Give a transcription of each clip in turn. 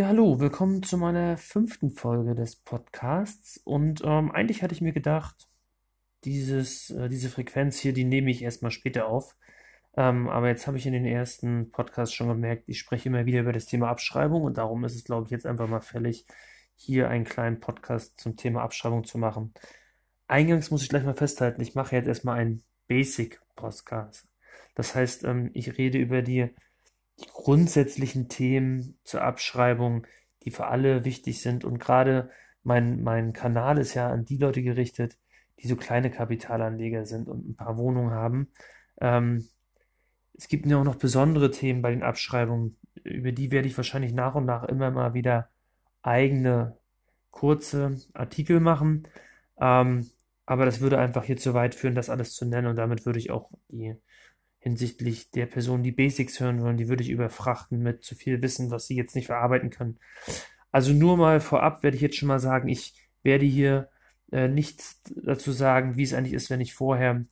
Ja, hallo, willkommen zu meiner fünften Folge des Podcasts. Und ähm, eigentlich hatte ich mir gedacht, dieses, äh, diese Frequenz hier, die nehme ich erstmal später auf. Ähm, aber jetzt habe ich in den ersten Podcasts schon gemerkt, ich spreche immer wieder über das Thema Abschreibung und darum ist es, glaube ich, jetzt einfach mal fällig, hier einen kleinen Podcast zum Thema Abschreibung zu machen. Eingangs muss ich gleich mal festhalten, ich mache jetzt erstmal einen Basic-Podcast. Das heißt, ähm, ich rede über die die grundsätzlichen Themen zur Abschreibung, die für alle wichtig sind. Und gerade mein, mein Kanal ist ja an die Leute gerichtet, die so kleine Kapitalanleger sind und ein paar Wohnungen haben. Ähm, es gibt ja auch noch besondere Themen bei den Abschreibungen, über die werde ich wahrscheinlich nach und nach immer mal wieder eigene kurze Artikel machen. Ähm, aber das würde einfach hier zu weit führen, das alles zu nennen und damit würde ich auch die hinsichtlich der Personen, die Basics hören wollen, die würde ich überfrachten mit zu viel Wissen, was sie jetzt nicht verarbeiten können. Also nur mal vorab werde ich jetzt schon mal sagen, ich werde hier äh, nichts dazu sagen, wie es eigentlich ist, wenn ich vorher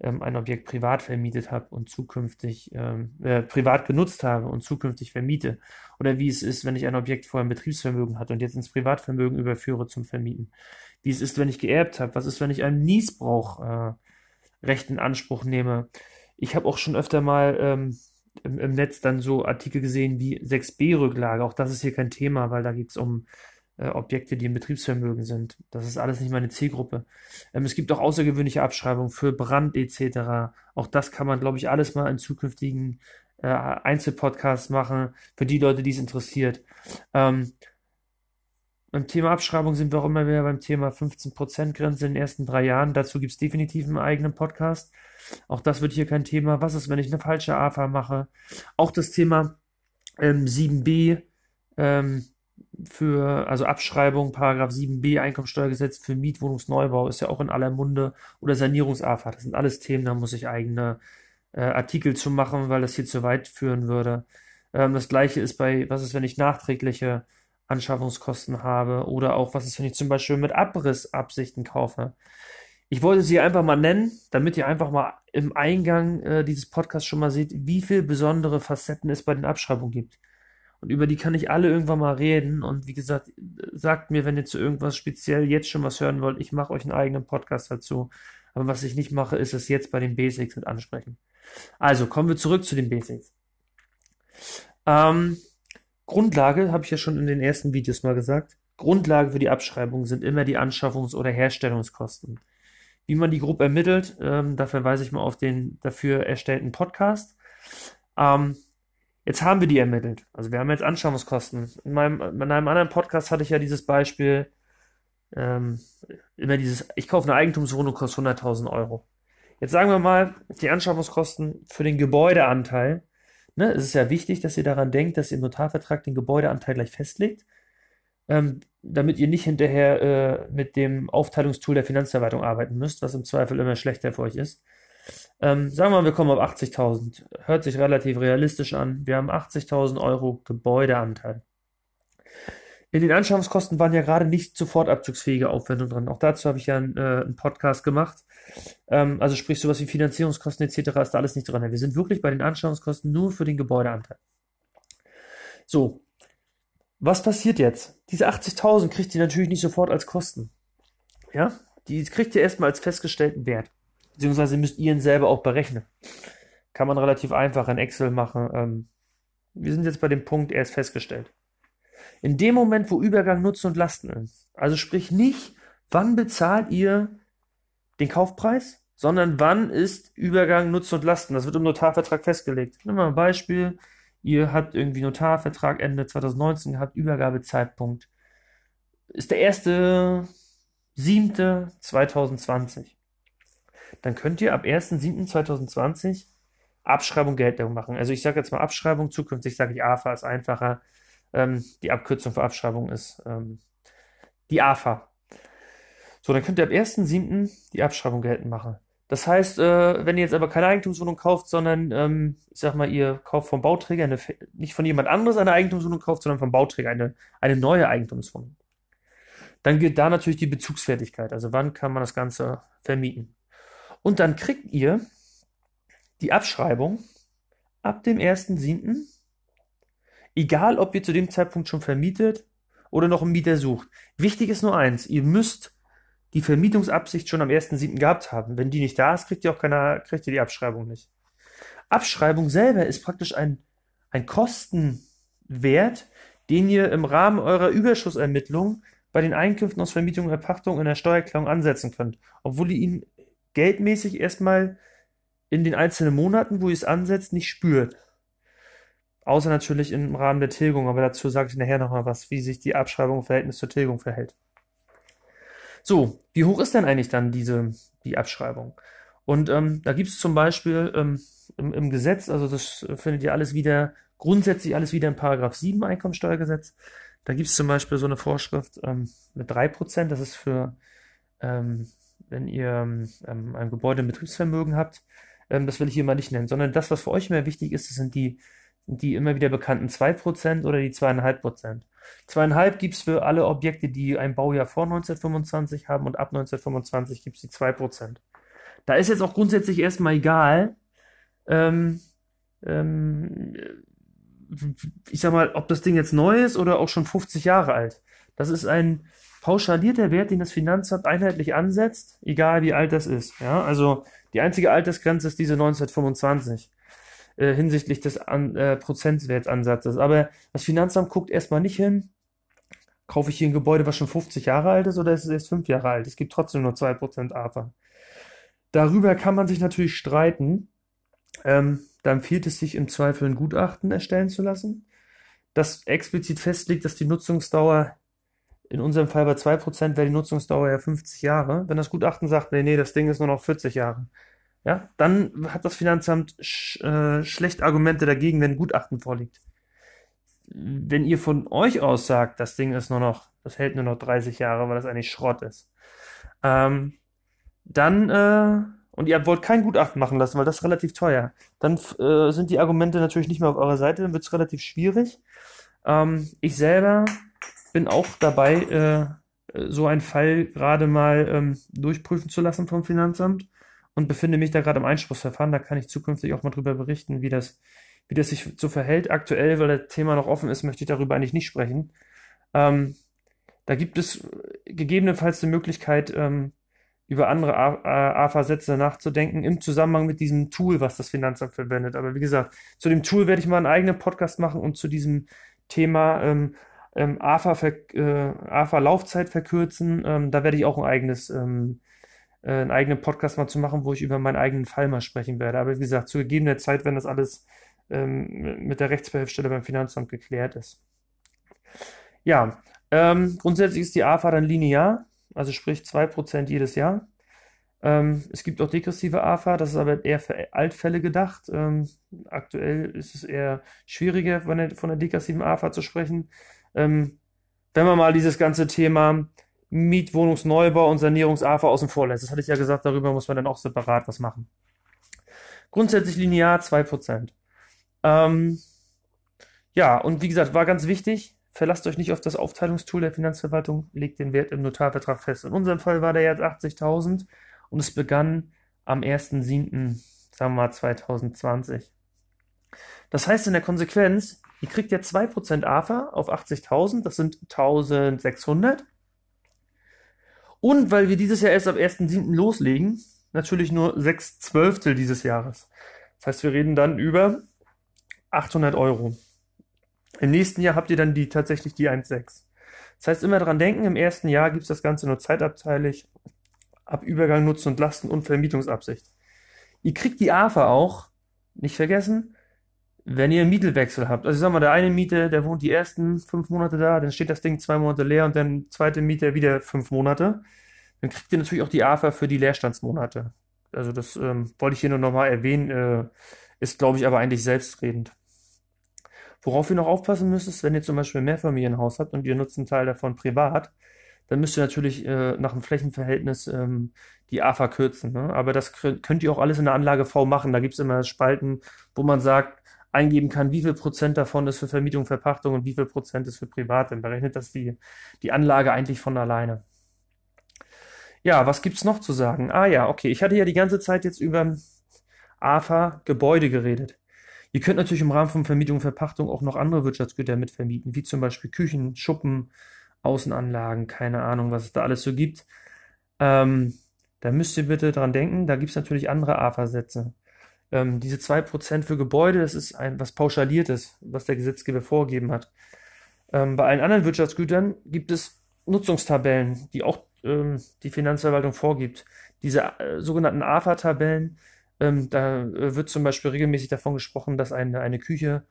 ähm, ein Objekt privat vermietet habe und zukünftig ähm, äh, privat genutzt habe und zukünftig vermiete. Oder wie es ist, wenn ich ein Objekt vorher im Betriebsvermögen hatte und jetzt ins Privatvermögen überführe zum Vermieten. Wie es ist, wenn ich geerbt habe. Was ist, wenn ich einen Niesbrauch äh, Recht in Anspruch nehme ich habe auch schon öfter mal ähm, im, im, Netz dann so Artikel gesehen wie 6b-Rücklage. Auch das ist hier kein Thema, weil da geht es um äh, Objekte, die im Betriebsvermögen sind. Das ist alles nicht meine Zielgruppe. Ähm, es gibt auch außergewöhnliche Abschreibungen für Brand etc. Auch das kann man, glaube ich, alles mal in zukünftigen äh, Einzelpodcasts machen, für die Leute, die es interessiert. Ähm, beim Thema Abschreibung sind wir auch immer wieder beim Thema 15%-Grenze in den ersten drei Jahren. Dazu gibt es definitiv einen eigenen Podcast. Auch das wird hier kein Thema. Was ist, wenn ich eine falsche AFA mache? Auch das Thema ähm, 7b ähm, für, also Abschreibung, Paragraph 7b Einkommensteuergesetz für Mietwohnungsneubau ist ja auch in aller Munde oder Sanierungs-AFA. Das sind alles Themen, da muss ich eigene äh, Artikel zu machen, weil das hier zu weit führen würde. Ähm, das gleiche ist bei, was ist, wenn ich nachträgliche Anschaffungskosten habe oder auch was ist, wenn ich zum Beispiel mit Abrissabsichten kaufe. Ich wollte sie einfach mal nennen, damit ihr einfach mal im Eingang äh, dieses Podcasts schon mal seht, wie viele besondere Facetten es bei den Abschreibungen gibt. Und über die kann ich alle irgendwann mal reden. Und wie gesagt, sagt mir, wenn ihr zu irgendwas speziell jetzt schon was hören wollt, ich mache euch einen eigenen Podcast dazu. Aber was ich nicht mache, ist es jetzt bei den Basics mit ansprechen. Also kommen wir zurück zu den Basics. Ähm, Grundlage, habe ich ja schon in den ersten Videos mal gesagt, Grundlage für die Abschreibung sind immer die Anschaffungs- oder Herstellungskosten. Wie man die Gruppe ermittelt, ähm, da verweise ich mal auf den dafür erstellten Podcast. Ähm, jetzt haben wir die ermittelt. Also wir haben jetzt Anschaffungskosten. In, meinem, in einem anderen Podcast hatte ich ja dieses Beispiel, ähm, immer dieses, ich kaufe eine Eigentumswohnung, kostet 100.000 Euro. Jetzt sagen wir mal, die Anschaffungskosten für den Gebäudeanteil Ne, es ist ja wichtig, dass ihr daran denkt, dass ihr im Notarvertrag den Gebäudeanteil gleich festlegt, ähm, damit ihr nicht hinterher äh, mit dem Aufteilungstool der Finanzverwaltung arbeiten müsst, was im Zweifel immer schlechter für euch ist. Ähm, sagen wir mal, wir kommen auf 80.000. Hört sich relativ realistisch an. Wir haben 80.000 Euro Gebäudeanteil. In den Anschaffungskosten waren ja gerade nicht sofort abzugsfähige Aufwendungen drin. Auch dazu habe ich ja einen, äh, einen Podcast gemacht. Ähm, also sprich sowas wie Finanzierungskosten etc. ist da alles nicht drin. Wir sind wirklich bei den Anschaffungskosten nur für den Gebäudeanteil. So, was passiert jetzt? Diese 80.000 kriegt ihr natürlich nicht sofort als Kosten. Ja, die kriegt ihr erstmal als festgestellten Wert. Beziehungsweise müsst ihr ihn selber auch berechnen. Kann man relativ einfach in Excel machen. Ähm, wir sind jetzt bei dem Punkt, er ist festgestellt. In dem Moment, wo Übergang Nutzen und Lasten ist. Also sprich nicht, wann bezahlt ihr den Kaufpreis, sondern wann ist Übergang Nutzen und Lasten. Das wird im Notarvertrag festgelegt. Wir mal ein Beispiel. Ihr habt irgendwie Notarvertrag Ende 2019 gehabt, Übergabezeitpunkt ist der erste 7.2020. Dann könnt ihr ab 1.7.2020 Abschreibung Geltung machen. Also ich sage jetzt mal Abschreibung, zukünftig sage ich AFA ist einfacher. Ähm, die Abkürzung für Abschreibung ist ähm, die AFA. So, dann könnt ihr ab 1.7. die Abschreibung geltend machen. Das heißt, äh, wenn ihr jetzt aber keine Eigentumswohnung kauft, sondern ähm, ich sag mal, ihr kauft vom Bauträger eine, nicht von jemand anderes eine Eigentumswohnung kauft, sondern vom Bauträger eine, eine neue Eigentumswohnung. Dann gilt da natürlich die Bezugsfertigkeit. Also wann kann man das Ganze vermieten? Und dann kriegt ihr die Abschreibung ab dem 1.7 Egal, ob ihr zu dem Zeitpunkt schon vermietet oder noch einen Mieter sucht. Wichtig ist nur eins, ihr müsst die Vermietungsabsicht schon am 1.7. gehabt haben. Wenn die nicht da ist, kriegt ihr auch keine, kriegt ihr die Abschreibung nicht. Abschreibung selber ist praktisch ein, ein Kostenwert, den ihr im Rahmen eurer Überschussermittlung bei den Einkünften aus Vermietung und Erpachtung in der Steuererklärung ansetzen könnt. Obwohl ihr ihn geldmäßig erstmal in den einzelnen Monaten, wo ihr es ansetzt, nicht spürt. Außer natürlich im Rahmen der Tilgung, aber dazu sage ich nachher nochmal was, wie sich die Abschreibung im Verhältnis zur Tilgung verhält. So, wie hoch ist denn eigentlich dann diese, die Abschreibung? Und ähm, da gibt es zum Beispiel ähm, im, im, Gesetz, also das findet ihr alles wieder, grundsätzlich alles wieder in Paragraph 7 Einkommensteuergesetz. Da gibt es zum Beispiel so eine Vorschrift ähm, mit 3%, das ist für, ähm, wenn ihr ähm, ein Gebäude im Betriebsvermögen habt, ähm, das will ich hier mal nicht nennen, sondern das, was für euch mehr wichtig ist, das sind die die immer wieder bekannten 2% oder die 2,5%. 2,5 gibt es für alle Objekte, die ein Baujahr vor 1925 haben und ab 1925 gibt es die 2%. Da ist jetzt auch grundsätzlich erstmal egal, ähm, ähm, ich sag mal, ob das Ding jetzt neu ist oder auch schon 50 Jahre alt. Das ist ein pauschalierter Wert, den das Finanzamt einheitlich ansetzt, egal wie alt das ist. Ja, also die einzige Altersgrenze ist diese 1925 äh, hinsichtlich des An äh, Prozentwertansatzes. Aber das Finanzamt guckt erstmal nicht hin, kaufe ich hier ein Gebäude, was schon 50 Jahre alt ist oder ist es erst 5 Jahre alt? Es gibt trotzdem nur 2% AFA. Darüber kann man sich natürlich streiten. Ähm, da empfiehlt es sich im Zweifel ein Gutachten erstellen zu lassen, das explizit festlegt, dass die Nutzungsdauer in unserem Fall bei 2% wäre die Nutzungsdauer ja 50 Jahre. Wenn das Gutachten sagt, nee, nee, das Ding ist nur noch 40 Jahre, ja, dann hat das Finanzamt sch äh, schlecht Argumente dagegen, wenn Gutachten vorliegt. Wenn ihr von euch aus sagt, das Ding ist nur noch, das hält nur noch 30 Jahre, weil das eigentlich Schrott ist, ähm, dann, äh, und ihr wollt kein Gutachten machen lassen, weil das ist relativ teuer, dann äh, sind die Argumente natürlich nicht mehr auf eurer Seite, dann wird es relativ schwierig. Ähm, ich selber bin auch dabei, äh, so einen Fall gerade mal ähm, durchprüfen zu lassen vom Finanzamt und befinde mich da gerade im Einspruchsverfahren. Da kann ich zukünftig auch mal drüber berichten, wie das, wie das sich so verhält. Aktuell, weil das Thema noch offen ist, möchte ich darüber eigentlich nicht sprechen. Ähm, da gibt es gegebenenfalls die Möglichkeit, ähm, über andere AFA-Sätze nachzudenken im Zusammenhang mit diesem Tool, was das Finanzamt verwendet. Aber wie gesagt, zu dem Tool werde ich mal einen eigenen Podcast machen und zu diesem Thema ähm, ähm, AFA-Laufzeit äh, AFA verkürzen. Ähm, da werde ich auch ein eigenes ähm, äh, einen eigenen Podcast mal zu machen, wo ich über meinen eigenen Fall mal sprechen werde. Aber wie gesagt, zu gegebener Zeit, wenn das alles ähm, mit der Rechtsbehelfsstelle beim Finanzamt geklärt ist. Ja, ähm, grundsätzlich ist die AFA dann linear, also sprich 2% jedes Jahr. Ähm, es gibt auch degressive AFA, das ist aber eher für Altfälle gedacht. Ähm, aktuell ist es eher schwieriger, von der, von der degressiven AFA zu sprechen. Ähm, wenn man mal dieses ganze Thema Mietwohnungsneubau und Sanierungs-AFA außen vor lässt. Das hatte ich ja gesagt, darüber muss man dann auch separat was machen. Grundsätzlich linear 2%. Ähm, ja, und wie gesagt, war ganz wichtig, verlasst euch nicht auf das Aufteilungstool der Finanzverwaltung, legt den Wert im Notarvertrag fest. In unserem Fall war der jetzt 80.000 und es begann am 1.7., sagen wir mal 2020. Das heißt in der Konsequenz, ihr kriegt ja 2% AFA auf 80.000, das sind 1.600 und weil wir dieses Jahr erst ab 1.7. loslegen, natürlich nur sechs Zwölftel dieses Jahres. Das heißt, wir reden dann über 800 Euro. Im nächsten Jahr habt ihr dann die tatsächlich die 1,6. Das heißt, immer dran denken, im ersten Jahr gibt es das Ganze nur zeitabteilig, ab Übergang, Nutzen und Lasten und Vermietungsabsicht. Ihr kriegt die AFA auch, nicht vergessen, wenn ihr einen Mietelwechsel habt. Also ich sag mal, der eine Mieter, der wohnt die ersten fünf Monate da, dann steht das Ding zwei Monate leer und dann zweite Mieter wieder fünf Monate. Dann kriegt ihr natürlich auch die AFA für die Leerstandsmonate. Also das ähm, wollte ich hier nur nochmal erwähnen, äh, ist glaube ich aber eigentlich selbstredend. Worauf ihr noch aufpassen müsst, ist, wenn ihr zum Beispiel ein Mehrfamilienhaus habt und ihr nutzt einen Teil davon privat, dann müsst ihr natürlich äh, nach dem Flächenverhältnis ähm, die AFA kürzen. Ne? Aber das könnt ihr auch alles in der Anlage V machen. Da gibt es immer Spalten, wo man sagt, eingeben kann, wie viel Prozent davon ist für Vermietung, Verpachtung und wie viel Prozent ist für Privat. Dann berechnet das die, die Anlage eigentlich von alleine. Ja, was gibt's noch zu sagen? Ah ja, okay, ich hatte ja die ganze Zeit jetzt über AFA Gebäude geredet. Ihr könnt natürlich im Rahmen von Vermietung und Verpachtung auch noch andere Wirtschaftsgüter mitvermieten, wie zum Beispiel Küchen, Schuppen, Außenanlagen, keine Ahnung, was es da alles so gibt. Ähm, da müsst ihr bitte dran denken, da gibt es natürlich andere AFA-Sätze. Ähm, diese 2% für Gebäude, das ist ein, was Pauschaliertes, was der Gesetzgeber vorgegeben hat. Ähm, bei allen anderen Wirtschaftsgütern gibt es Nutzungstabellen, die auch ähm, die Finanzverwaltung vorgibt. Diese äh, sogenannten AFA-Tabellen, ähm, da äh, wird zum Beispiel regelmäßig davon gesprochen, dass eine, eine Küche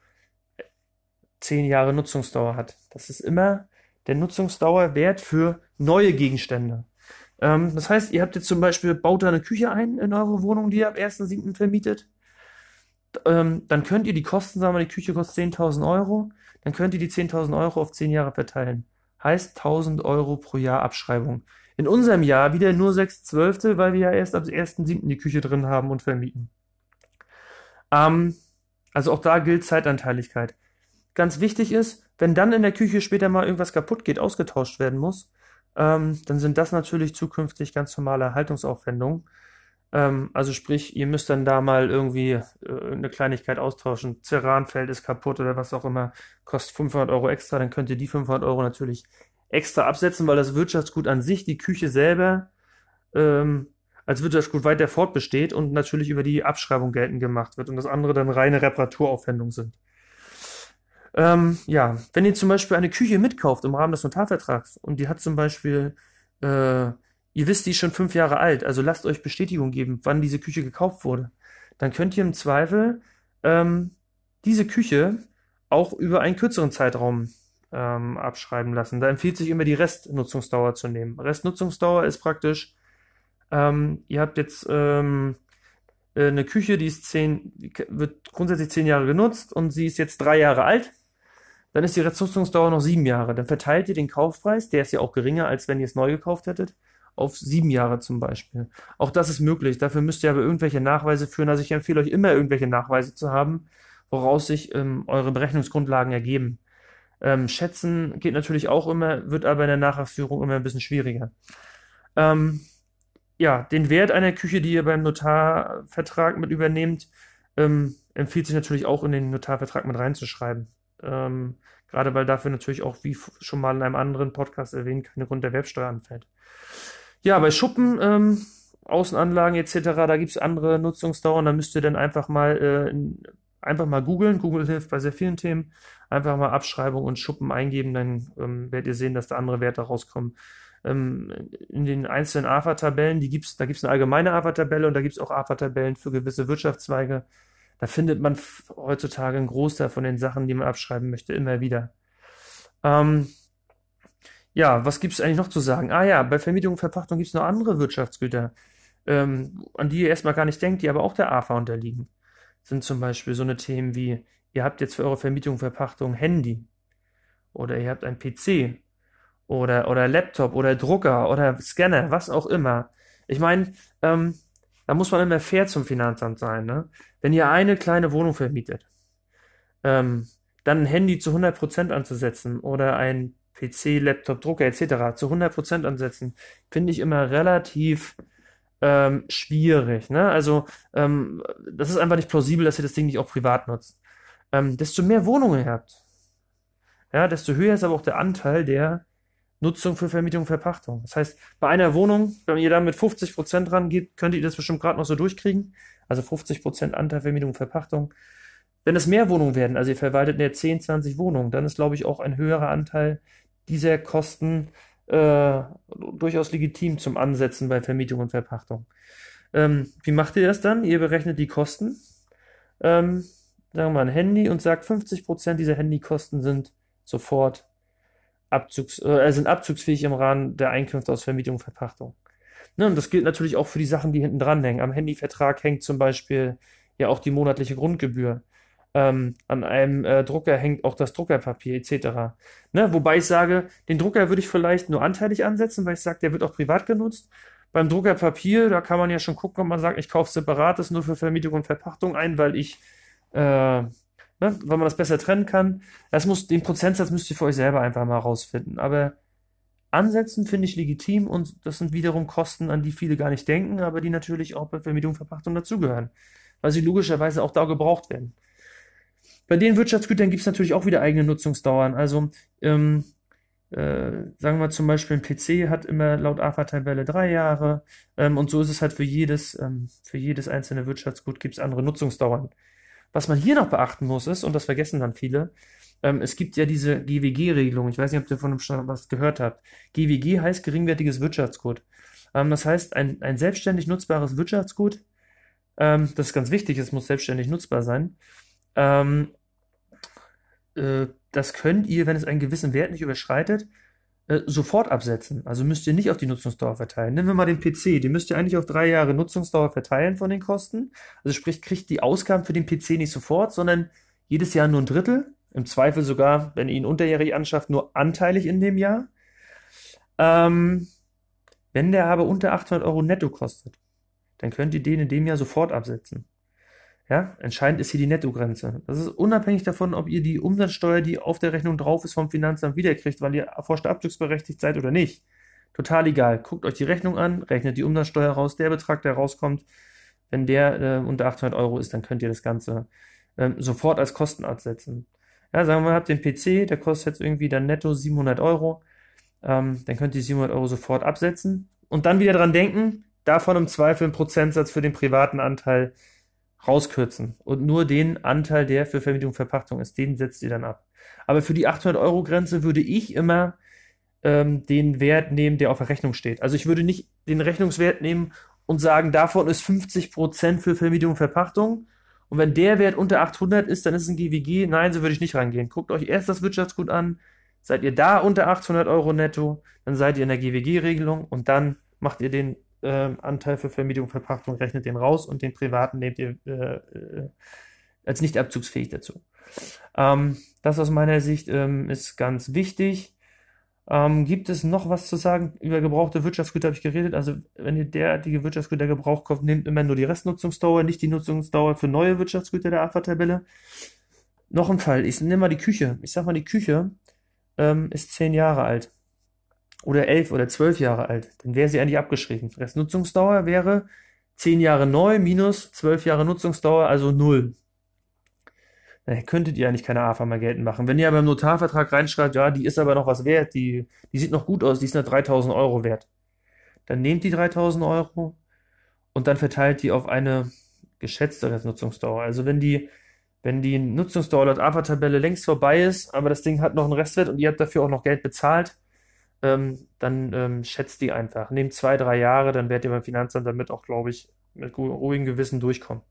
zehn Jahre Nutzungsdauer hat. Das ist immer der Nutzungsdauerwert für neue Gegenstände. Ähm, das heißt, ihr habt jetzt zum Beispiel, baut da eine Küche ein in eure Wohnung, die ihr ab 1.7. vermietet. Ähm, dann könnt ihr die Kosten, sagen wir, die Küche kostet 10.000 Euro, dann könnt ihr die 10.000 Euro auf 10 Jahre verteilen. Heißt 1.000 Euro pro Jahr Abschreibung. In unserem Jahr wieder nur 6 Zwölfte, weil wir ja erst ab 1.7. die Küche drin haben und vermieten. Ähm, also auch da gilt Zeitanteiligkeit. Ganz wichtig ist, wenn dann in der Küche später mal irgendwas kaputt geht, ausgetauscht werden muss, ähm, dann sind das natürlich zukünftig ganz normale Erhaltungsaufwendungen. Ähm, also sprich, ihr müsst dann da mal irgendwie äh, eine Kleinigkeit austauschen. Ceranfeld ist kaputt oder was auch immer, kostet 500 Euro extra, dann könnt ihr die 500 Euro natürlich extra absetzen, weil das Wirtschaftsgut an sich, die Küche selber, ähm, als Wirtschaftsgut weiter fortbesteht und natürlich über die Abschreibung geltend gemacht wird und das andere dann reine Reparaturaufwendungen sind. Ähm, ja, wenn ihr zum Beispiel eine Küche mitkauft im Rahmen des Notarvertrags und die hat zum Beispiel, äh, ihr wisst, die ist schon fünf Jahre alt, also lasst euch Bestätigung geben, wann diese Küche gekauft wurde. Dann könnt ihr im Zweifel ähm, diese Küche auch über einen kürzeren Zeitraum ähm, abschreiben lassen. Da empfiehlt sich immer die Restnutzungsdauer zu nehmen. Restnutzungsdauer ist praktisch, ähm, ihr habt jetzt ähm, äh, eine Küche, die ist zehn, die wird grundsätzlich zehn Jahre genutzt und sie ist jetzt drei Jahre alt dann ist die Restnutzungsdauer noch sieben Jahre. Dann verteilt ihr den Kaufpreis, der ist ja auch geringer, als wenn ihr es neu gekauft hättet, auf sieben Jahre zum Beispiel. Auch das ist möglich. Dafür müsst ihr aber irgendwelche Nachweise führen. Also ich empfehle euch immer, irgendwelche Nachweise zu haben, woraus sich ähm, eure Berechnungsgrundlagen ergeben. Ähm, schätzen geht natürlich auch immer, wird aber in der Nachführung immer ein bisschen schwieriger. Ähm, ja, den Wert einer Küche, die ihr beim Notarvertrag mit übernehmt, ähm, empfiehlt sich natürlich auch in den Notarvertrag mit reinzuschreiben. Ähm, gerade weil dafür natürlich auch, wie schon mal in einem anderen Podcast erwähnt, keine Grunderwerbsteuer anfällt. Ja, bei Schuppen, ähm, Außenanlagen etc., da gibt es andere Nutzungsdauern, da müsst ihr dann einfach mal äh, mal googeln. Google hilft bei sehr vielen Themen. Einfach mal Abschreibung und Schuppen eingeben, dann ähm, werdet ihr sehen, dass da andere Werte rauskommen. Ähm, in den einzelnen AFA-Tabellen, gibt's, da gibt es eine allgemeine AFA-Tabelle und da gibt es auch AFA-Tabellen für gewisse Wirtschaftszweige. Da findet man heutzutage einen Großteil von den Sachen, die man abschreiben möchte, immer wieder. Ähm, ja, was gibt es eigentlich noch zu sagen? Ah ja, bei Vermietung und Verpachtung gibt es noch andere Wirtschaftsgüter, ähm, an die ihr erstmal gar nicht denkt, die aber auch der AFA unterliegen. Sind zum Beispiel so eine Themen wie, ihr habt jetzt für eure Vermietung und Verpachtung Handy oder ihr habt ein PC oder, oder Laptop oder Drucker oder Scanner, was auch immer. Ich meine, ähm, da muss man immer fair zum Finanzamt sein. Ne? Wenn ihr eine kleine Wohnung vermietet, ähm, dann ein Handy zu 100% anzusetzen oder ein PC, Laptop, Drucker etc. zu 100% ansetzen, finde ich immer relativ ähm, schwierig. Ne? Also ähm, das ist einfach nicht plausibel, dass ihr das Ding nicht auch privat nutzt. Ähm, desto mehr Wohnungen ihr habt, ja, desto höher ist aber auch der Anteil der Nutzung für Vermietung und Verpachtung. Das heißt, bei einer Wohnung, wenn ihr da mit 50 Prozent rangeht, könnt ihr das bestimmt gerade noch so durchkriegen. Also 50 Prozent Anteil Vermietung und Verpachtung. Wenn es mehr Wohnungen werden, also ihr verwaltet in der 10, 20 Wohnungen, dann ist, glaube ich, auch ein höherer Anteil dieser Kosten äh, durchaus legitim zum Ansetzen bei Vermietung und Verpachtung. Ähm, wie macht ihr das dann? Ihr berechnet die Kosten, ähm, sagen wir mal ein Handy und sagt, 50 Prozent dieser Handykosten sind sofort Abzugs, äh, sind abzugsfähig im Rahmen der Einkünfte aus Vermietung und Verpachtung. Ne, und das gilt natürlich auch für die Sachen, die hinten dran hängen. Am Handyvertrag hängt zum Beispiel ja auch die monatliche Grundgebühr. Ähm, an einem äh, Drucker hängt auch das Druckerpapier etc. Ne, wobei ich sage, den Drucker würde ich vielleicht nur anteilig ansetzen, weil ich sage, der wird auch privat genutzt. Beim Druckerpapier, da kann man ja schon gucken, ob man sagt, ich kaufe separates nur für Vermietung und Verpachtung ein, weil ich äh, ne, weil man das besser trennen kann. Das muss, den Prozentsatz müsst ihr für euch selber einfach mal rausfinden. Aber ansetzen finde ich legitim und das sind wiederum Kosten, an die viele gar nicht denken, aber die natürlich auch bei Vermietung, Verpachtung dazugehören. Weil sie logischerweise auch da gebraucht werden. bei den Wirtschaftsgütern gibt es natürlich auch wieder eigene Nutzungsdauern. Also ähm, äh, sagen wir zum Beispiel, ein PC hat immer laut AFA-Tabelle drei Jahre ähm, und so ist es halt für jedes, ähm, für jedes einzelne Wirtschaftsgut gibt es andere Nutzungsdauern. Was man hier noch beachten muss ist, und das vergessen dann viele, ähm, es gibt ja diese GWG-Regelung. Ich weiß nicht, ob ihr von dem was gehört habt. GWG heißt geringwertiges Wirtschaftsgut. Ähm, das heißt, ein, ein selbstständig nutzbares Wirtschaftsgut, ähm, das ist ganz wichtig, es muss selbstständig nutzbar sein, ähm, äh, das könnt ihr, wenn es einen gewissen Wert nicht überschreitet, äh, sofort absetzen. Also müsst ihr nicht auf die Nutzungsdauer verteilen. Nehmen wir mal den PC, den müsst ihr eigentlich auf drei Jahre Nutzungsdauer verteilen von den Kosten. Also sprich, kriegt die Ausgaben für den PC nicht sofort, sondern jedes Jahr nur ein Drittel. Im Zweifel sogar, wenn ihr ihn unterjährig anschafft, nur anteilig in dem Jahr. Ähm, wenn der aber unter 800 Euro netto kostet, dann könnt ihr den in dem Jahr sofort absetzen. Ja, entscheidend ist hier die Nettogrenze. Das ist unabhängig davon, ob ihr die Umsatzsteuer, die auf der Rechnung drauf ist, vom Finanzamt wiederkriegt, weil ihr forscht abzugsberechtigt seid oder nicht. Total egal. Guckt euch die Rechnung an, rechnet die Umsatzsteuer raus, der Betrag, der rauskommt. Wenn der äh, unter 800 Euro ist, dann könnt ihr das Ganze ähm, sofort als Kosten absetzen. Ja, sagen wir mal, habt den PC, der kostet jetzt irgendwie dann netto 700 Euro. Ähm, dann könnt ihr 700 Euro sofort absetzen und dann wieder dran denken, davon im Zweifel einen Prozentsatz für den privaten Anteil rauskürzen und nur den Anteil, der für Vermietung und Verpachtung ist, den setzt ihr dann ab. Aber für die 800-Euro-Grenze würde ich immer ähm, den Wert nehmen, der auf der Rechnung steht. Also ich würde nicht den Rechnungswert nehmen und sagen, davon ist 50% für Vermietung und Verpachtung. Und wenn der Wert unter 800 ist, dann ist es ein GWG. Nein, so würde ich nicht rangehen. Guckt euch erst das Wirtschaftsgut an. Seid ihr da unter 800 Euro netto, dann seid ihr in der GWG-Regelung und dann macht ihr den äh, Anteil für Vermietung Verpachtung, rechnet den raus und den privaten nehmt ihr äh, äh, als nicht abzugsfähig dazu. Ähm, das aus meiner Sicht ähm, ist ganz wichtig. Ähm, gibt es noch was zu sagen? Über gebrauchte Wirtschaftsgüter habe ich geredet. Also, wenn ihr derartige Wirtschaftsgüter Gebrauch kauft, nehmt immer nur die Restnutzungsdauer, nicht die Nutzungsdauer für neue Wirtschaftsgüter der AFA-Tabelle. Noch ein Fall. Ich nehme mal die Küche. Ich sag mal, die Küche ähm, ist zehn Jahre alt oder elf oder zwölf Jahre alt, dann wäre sie eigentlich abgeschrieben. Restnutzungsdauer wäre zehn Jahre neu minus zwölf Jahre Nutzungsdauer, also null. Dann könntet ihr eigentlich keine AFA mehr geltend machen. Wenn ihr aber im Notarvertrag reinschreibt, ja, die ist aber noch was wert, die, die sieht noch gut aus, die ist nur 3000 Euro wert. Dann nehmt die 3000 Euro und dann verteilt die auf eine geschätzte Restnutzungsdauer. Also wenn die, wenn die Nutzungsdauer laut AFA-Tabelle längst vorbei ist, aber das Ding hat noch einen Restwert und ihr habt dafür auch noch Geld bezahlt, ähm, dann ähm, schätzt die einfach. Nehmt zwei, drei Jahre, dann werdet ihr beim Finanzamt damit auch, glaube ich, mit ruhigem Gewissen durchkommen.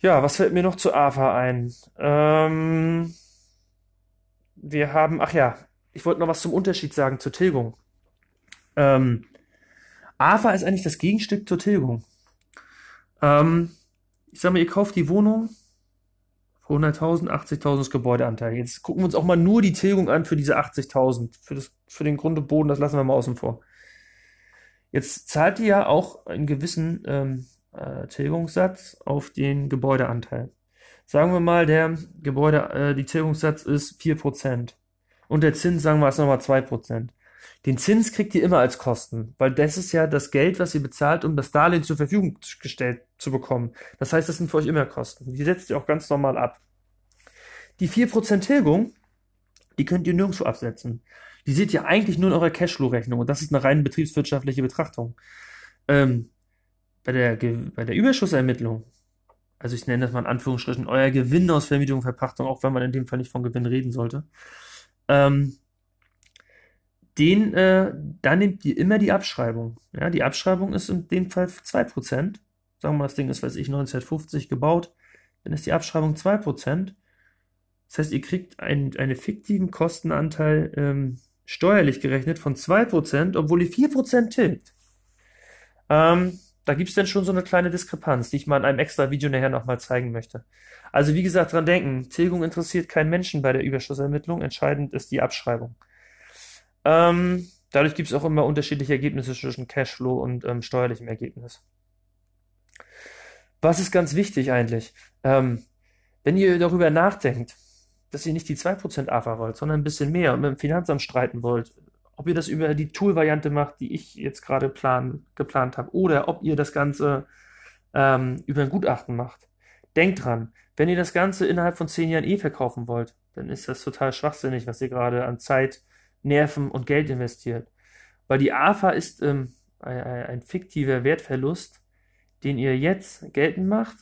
Ja, was fällt mir noch zu AFA ein? Ähm, wir haben, ach ja, ich wollte noch was zum Unterschied sagen zur Tilgung. Ähm, AFA ist eigentlich das Gegenstück zur Tilgung. Ähm, ich sag mal, ihr kauft die Wohnung, 100.000, 80.000 ist Gebäudeanteil. Jetzt gucken wir uns auch mal nur die Tilgung an für diese 80.000. Für, für den Grund und Boden, das lassen wir mal außen vor. Jetzt zahlt ihr ja auch einen gewissen ähm, äh, Tilgungssatz auf den Gebäudeanteil. Sagen wir mal, der Gebäude, äh, die Tilgungssatz ist 4%. Und der Zins, sagen wir, ist nochmal 2%. Den Zins kriegt ihr immer als Kosten, weil das ist ja das Geld, was ihr bezahlt, um das Darlehen zur Verfügung gestellt zu bekommen. Das heißt, das sind für euch immer Kosten. Die setzt ihr auch ganz normal ab. Die 4% Tilgung, die könnt ihr nirgendwo absetzen. Die seht ihr eigentlich nur in eurer Cashflow-Rechnung und das ist eine rein betriebswirtschaftliche Betrachtung. Ähm, bei, der, bei der Überschussermittlung, also ich nenne das mal in Anführungsstrichen, euer Gewinn aus Vermietung und Verpachtung, auch wenn man in dem Fall nicht von Gewinn reden sollte, ähm, den, äh, da nehmt ihr immer die Abschreibung. Ja, die Abschreibung ist in dem Fall 2%. Sagen wir mal, das Ding ist, weiß ich, 1950 gebaut. Dann ist die Abschreibung 2%. Das heißt, ihr kriegt einen, einen fiktiven Kostenanteil ähm, steuerlich gerechnet von 2%, obwohl ihr 4% tilgt. Ähm, da gibt es dann schon so eine kleine Diskrepanz, die ich mal in einem extra Video nachher nochmal zeigen möchte. Also wie gesagt, dran denken, Tilgung interessiert keinen Menschen bei der Überschussermittlung, entscheidend ist die Abschreibung. Ähm, dadurch gibt es auch immer unterschiedliche Ergebnisse zwischen Cashflow und ähm, steuerlichem Ergebnis. Was ist ganz wichtig eigentlich? Ähm, wenn ihr darüber nachdenkt, dass ihr nicht die 2% AFA wollt, sondern ein bisschen mehr und mit dem Finanzamt streiten wollt, ob ihr das über die Tool-Variante macht, die ich jetzt gerade plan, geplant habe, oder ob ihr das Ganze ähm, über ein Gutachten macht, denkt dran, wenn ihr das Ganze innerhalb von zehn Jahren eh verkaufen wollt, dann ist das total schwachsinnig, was ihr gerade an Zeit, Nerven und Geld investiert. Weil die AFA ist ähm, ein, ein fiktiver Wertverlust, den ihr jetzt geltend macht,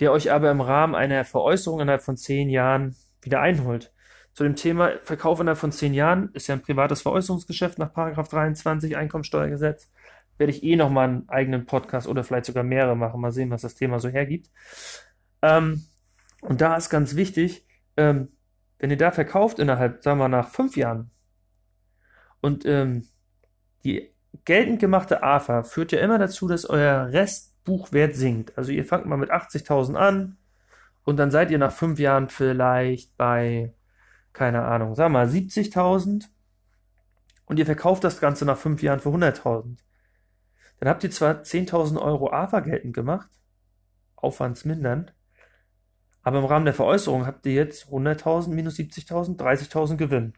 der euch aber im Rahmen einer Veräußerung innerhalb von zehn Jahren wieder einholt. Zu dem Thema Verkauf innerhalb von zehn Jahren ist ja ein privates Veräußerungsgeschäft nach 23 Einkommensteuergesetz. Werde ich eh nochmal einen eigenen Podcast oder vielleicht sogar mehrere machen. Mal sehen, was das Thema so hergibt. Ähm, und da ist ganz wichtig, ähm, wenn ihr da verkauft innerhalb, sagen wir nach fünf Jahren und ähm, die geltend gemachte AFA führt ja immer dazu, dass euer Restbuchwert sinkt. Also ihr fangt mal mit 80.000 an und dann seid ihr nach fünf Jahren vielleicht bei, keine Ahnung, wir mal 70.000 und ihr verkauft das Ganze nach fünf Jahren für 100.000. Dann habt ihr zwar 10.000 Euro AFA geltend gemacht, aufwandsmindernd, aber im Rahmen der Veräußerung habt ihr jetzt 100.000 minus 70.000, 30.000 Gewinn.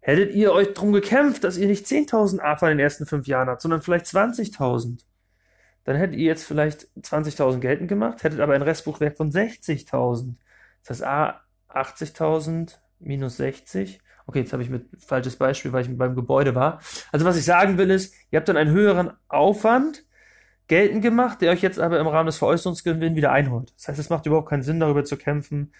Hättet ihr euch drum gekämpft, dass ihr nicht 10.000 AFA in den ersten fünf Jahren habt, sondern vielleicht 20.000, dann hättet ihr jetzt vielleicht 20.000 geltend gemacht, hättet aber ein Restbuchwert von 60.000. Das heißt, A, 80.000 minus 60. Okay, jetzt habe ich mit falsches Beispiel, weil ich beim Gebäude war. Also was ich sagen will ist, ihr habt dann einen höheren Aufwand geltend gemacht, der euch jetzt aber im Rahmen des Veräußerungsgewinns wieder einholt. Das heißt, es macht überhaupt keinen Sinn, darüber zu kämpfen,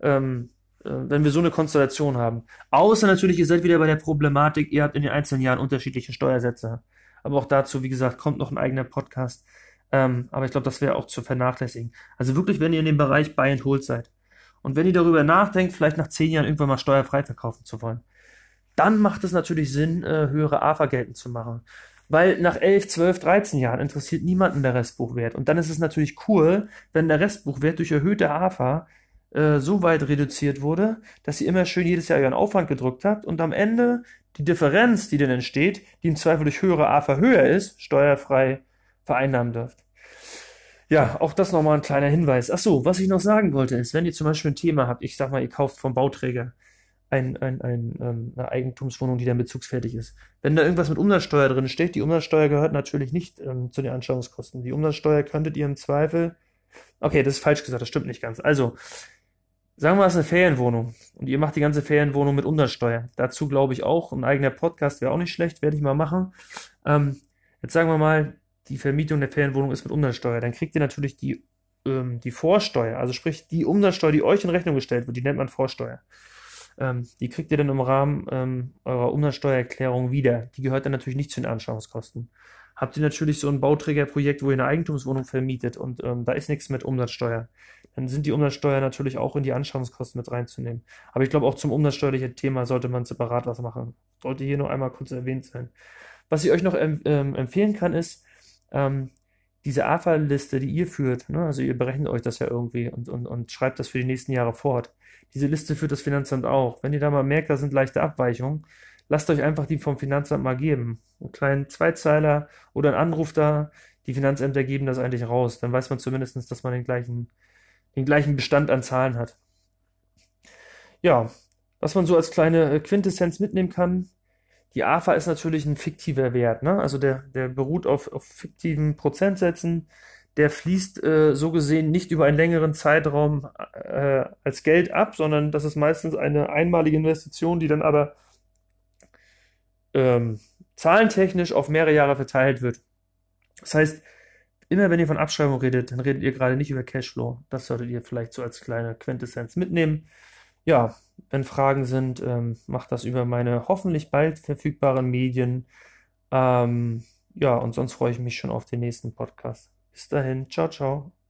ähm, äh, wenn wir so eine Konstellation haben. Außer natürlich, ihr seid wieder bei der Problematik, ihr habt in den einzelnen Jahren unterschiedliche Steuersätze. Aber auch dazu, wie gesagt, kommt noch ein eigener Podcast. Ähm, aber ich glaube, das wäre auch zu vernachlässigen. Also wirklich, wenn ihr in dem Bereich Buy and Hold seid und wenn ihr darüber nachdenkt, vielleicht nach zehn Jahren irgendwann mal steuerfrei verkaufen zu wollen, dann macht es natürlich Sinn, äh, höhere AFA geltend zu machen. Weil nach 11, 12, 13 Jahren interessiert niemanden der Restbuchwert. Und dann ist es natürlich cool, wenn der Restbuchwert durch erhöhte AFA äh, so weit reduziert wurde, dass ihr immer schön jedes Jahr euren Aufwand gedrückt habt und am Ende die Differenz, die dann entsteht, die im Zweifel durch höhere AFA höher ist, steuerfrei vereinnahmen dürft. Ja, auch das nochmal ein kleiner Hinweis. Ach so, was ich noch sagen wollte, ist, wenn ihr zum Beispiel ein Thema habt, ich sag mal, ihr kauft vom Bauträger ein, ein, ein, ähm, eine Eigentumswohnung, die dann bezugsfertig ist. Wenn da irgendwas mit Umsatzsteuer drin steht, die Umsatzsteuer gehört natürlich nicht ähm, zu den Anschauungskosten. Die Umsatzsteuer könntet ihr im Zweifel, okay, das ist falsch gesagt, das stimmt nicht ganz. Also, Sagen wir, es ist eine Ferienwohnung und ihr macht die ganze Ferienwohnung mit Untersteuer. Dazu glaube ich auch, ein eigener Podcast wäre auch nicht schlecht, werde ich mal machen. Ähm, jetzt sagen wir mal, die Vermietung der Ferienwohnung ist mit Umsatzsteuer. Dann kriegt ihr natürlich die, ähm, die Vorsteuer, also sprich die Umsatzsteuer, die euch in Rechnung gestellt wird, die nennt man Vorsteuer. Ähm, die kriegt ihr dann im Rahmen ähm, eurer Umsatzsteuererklärung wieder. Die gehört dann natürlich nicht zu den Anschauungskosten habt ihr natürlich so ein Bauträgerprojekt, wo ihr eine Eigentumswohnung vermietet und ähm, da ist nichts mit Umsatzsteuer. Dann sind die Umsatzsteuer natürlich auch in die Anschauungskosten mit reinzunehmen. Aber ich glaube, auch zum umsatzsteuerlichen Thema sollte man separat was machen. Sollte hier nur einmal kurz erwähnt sein. Was ich euch noch ähm, empfehlen kann, ist, ähm, diese AFA-Liste, die ihr führt, ne, also ihr berechnet euch das ja irgendwie und, und, und schreibt das für die nächsten Jahre fort. Diese Liste führt das Finanzamt auch. Wenn ihr da mal merkt, da sind leichte Abweichungen, lasst euch einfach die vom Finanzamt mal geben. Einen kleinen Zweizeiler oder einen Anruf da. Die Finanzämter geben das eigentlich raus. Dann weiß man zumindest, dass man den gleichen, den gleichen Bestand an Zahlen hat. Ja, was man so als kleine äh, Quintessenz mitnehmen kann, die AFA ist natürlich ein fiktiver Wert. Ne? Also der, der beruht auf, auf fiktiven Prozentsätzen. Der fließt äh, so gesehen nicht über einen längeren Zeitraum äh, als Geld ab, sondern das ist meistens eine einmalige Investition, die dann aber ähm, zahlentechnisch auf mehrere Jahre verteilt wird. Das heißt, immer wenn ihr von Abschreibung redet, dann redet ihr gerade nicht über Cashflow. Das solltet ihr vielleicht so als kleine Quintessenz mitnehmen. Ja, wenn Fragen sind, ähm, macht das über meine hoffentlich bald verfügbaren Medien. Ähm, ja, und sonst freue ich mich schon auf den nächsten Podcast. Bis dahin, ciao, ciao.